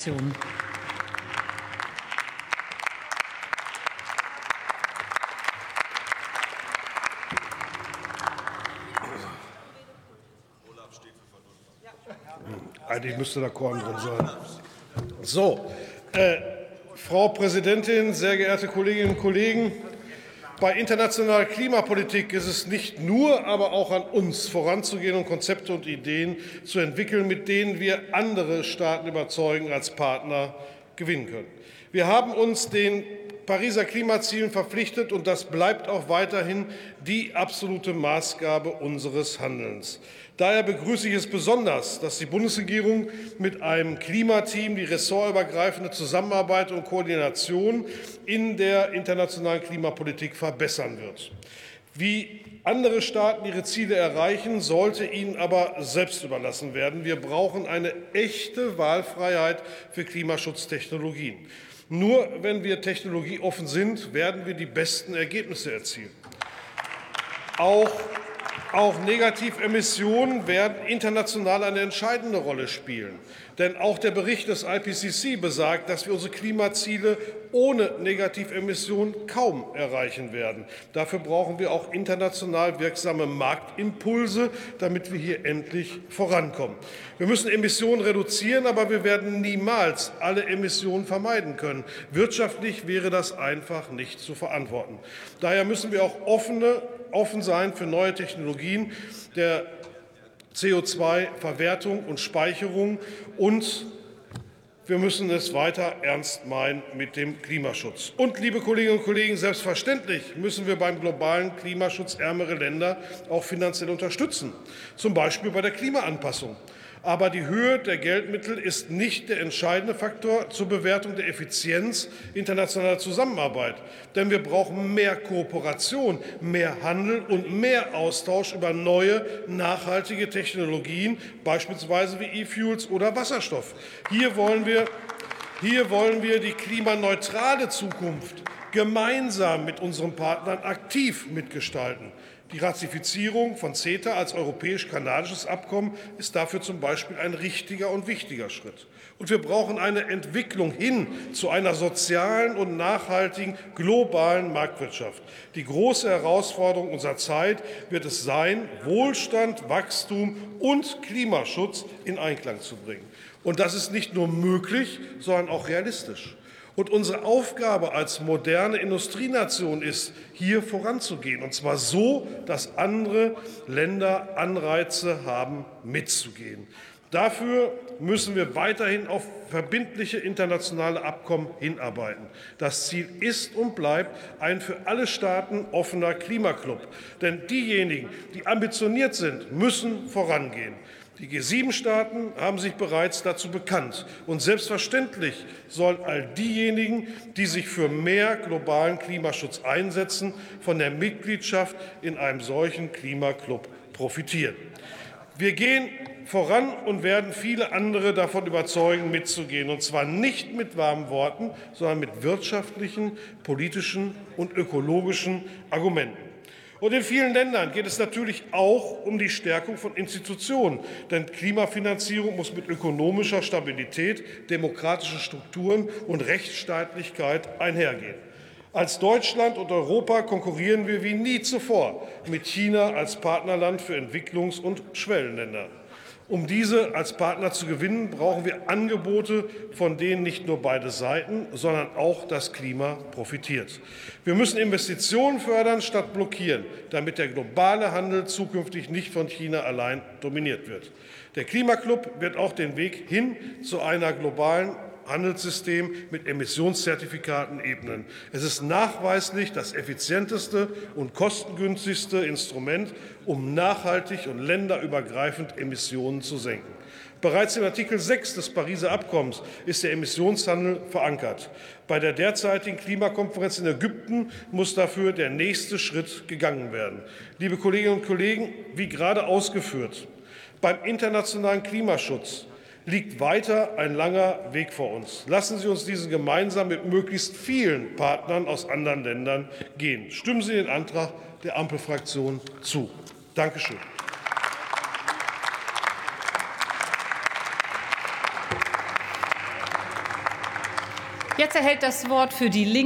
Fraktion. Eigentlich müsste da Korn drin sein. So, äh, Frau Präsidentin, sehr geehrte Kolleginnen und Kollegen! Bei internationaler Klimapolitik ist es nicht nur, aber auch an uns, voranzugehen und Konzepte und Ideen zu entwickeln, mit denen wir andere Staaten überzeugen, als Partner gewinnen können. Wir haben uns den Pariser Klimazielen verpflichtet, und das bleibt auch weiterhin die absolute Maßgabe unseres Handelns. Daher begrüße ich es besonders, dass die Bundesregierung mit einem Klimateam die ressortübergreifende Zusammenarbeit und Koordination in der internationalen Klimapolitik verbessern wird. Wie andere Staaten ihre Ziele erreichen, sollte ihnen aber selbst überlassen werden. Wir brauchen eine echte Wahlfreiheit für Klimaschutztechnologien. Nur wenn wir technologieoffen sind, werden wir die besten Ergebnisse erzielen. Auch, auch Negativemissionen werden international eine entscheidende Rolle spielen. Denn auch der Bericht des IPCC besagt, dass wir unsere Klimaziele ohne Negativemissionen kaum erreichen werden. Dafür brauchen wir auch international wirksame Marktimpulse, damit wir hier endlich vorankommen. Wir müssen Emissionen reduzieren, aber wir werden niemals alle Emissionen vermeiden können. Wirtschaftlich wäre das einfach nicht zu verantworten. Daher müssen wir auch offene, offen sein für neue Technologien der CO2-Verwertung und Speicherung und wir müssen es weiter ernst meinen mit dem Klimaschutz. Und, liebe Kolleginnen und Kollegen, selbstverständlich müssen wir beim globalen Klimaschutz ärmere Länder auch finanziell unterstützen, zum Beispiel bei der Klimaanpassung. Aber die Höhe der Geldmittel ist nicht der entscheidende Faktor zur Bewertung der Effizienz internationaler Zusammenarbeit. Denn wir brauchen mehr Kooperation, mehr Handel und mehr Austausch über neue, nachhaltige Technologien, beispielsweise wie E-Fuels oder Wasserstoff. Hier wollen wir, hier wollen wir die klimaneutrale Zukunft gemeinsam mit unseren Partnern aktiv mitgestalten. Die Ratifizierung von CETA als europäisch-kanadisches Abkommen ist dafür zum Beispiel ein richtiger und wichtiger Schritt. Und wir brauchen eine Entwicklung hin zu einer sozialen und nachhaltigen globalen Marktwirtschaft. Die große Herausforderung unserer Zeit wird es sein, Wohlstand, Wachstum und Klimaschutz in Einklang zu bringen. Und das ist nicht nur möglich, sondern auch realistisch. Und unsere Aufgabe als moderne Industrienation ist, hier voranzugehen, und zwar so, dass andere Länder Anreize haben, mitzugehen. Dafür müssen wir weiterhin auf verbindliche internationale Abkommen hinarbeiten. Das Ziel ist und bleibt ein für alle Staaten offener Klimaclub. Denn diejenigen, die ambitioniert sind, müssen vorangehen. Die G7-Staaten haben sich bereits dazu bekannt. Und selbstverständlich sollen all diejenigen, die sich für mehr globalen Klimaschutz einsetzen, von der Mitgliedschaft in einem solchen Klimaclub profitieren. Wir gehen voran und werden viele andere davon überzeugen, mitzugehen. Und zwar nicht mit warmen Worten, sondern mit wirtschaftlichen, politischen und ökologischen Argumenten. Und in vielen Ländern geht es natürlich auch um die Stärkung von Institutionen. Denn Klimafinanzierung muss mit ökonomischer Stabilität, demokratischen Strukturen und Rechtsstaatlichkeit einhergehen. Als Deutschland und Europa konkurrieren wir wie nie zuvor mit China als Partnerland für Entwicklungs- und Schwellenländer. Um diese als Partner zu gewinnen, brauchen wir Angebote, von denen nicht nur beide Seiten, sondern auch das Klima profitiert. Wir müssen Investitionen fördern statt blockieren, damit der globale Handel zukünftig nicht von China allein dominiert wird. Der Klimaclub wird auch den Weg hin zu einer globalen Handelssystem mit Emissionszertifikaten ebnen. Es ist nachweislich das effizienteste und kostengünstigste Instrument, um nachhaltig und länderübergreifend Emissionen zu senken. Bereits in Artikel 6 des Pariser Abkommens ist der Emissionshandel verankert. Bei der derzeitigen Klimakonferenz in Ägypten muss dafür der nächste Schritt gegangen werden. Liebe Kolleginnen und Kollegen, wie gerade ausgeführt, beim internationalen Klimaschutz liegt weiter ein langer Weg vor uns. Lassen Sie uns diesen gemeinsam mit möglichst vielen Partnern aus anderen Ländern gehen. Stimmen Sie den Antrag der Ampelfraktion zu. Dankeschön. Jetzt erhält das Wort für die Linke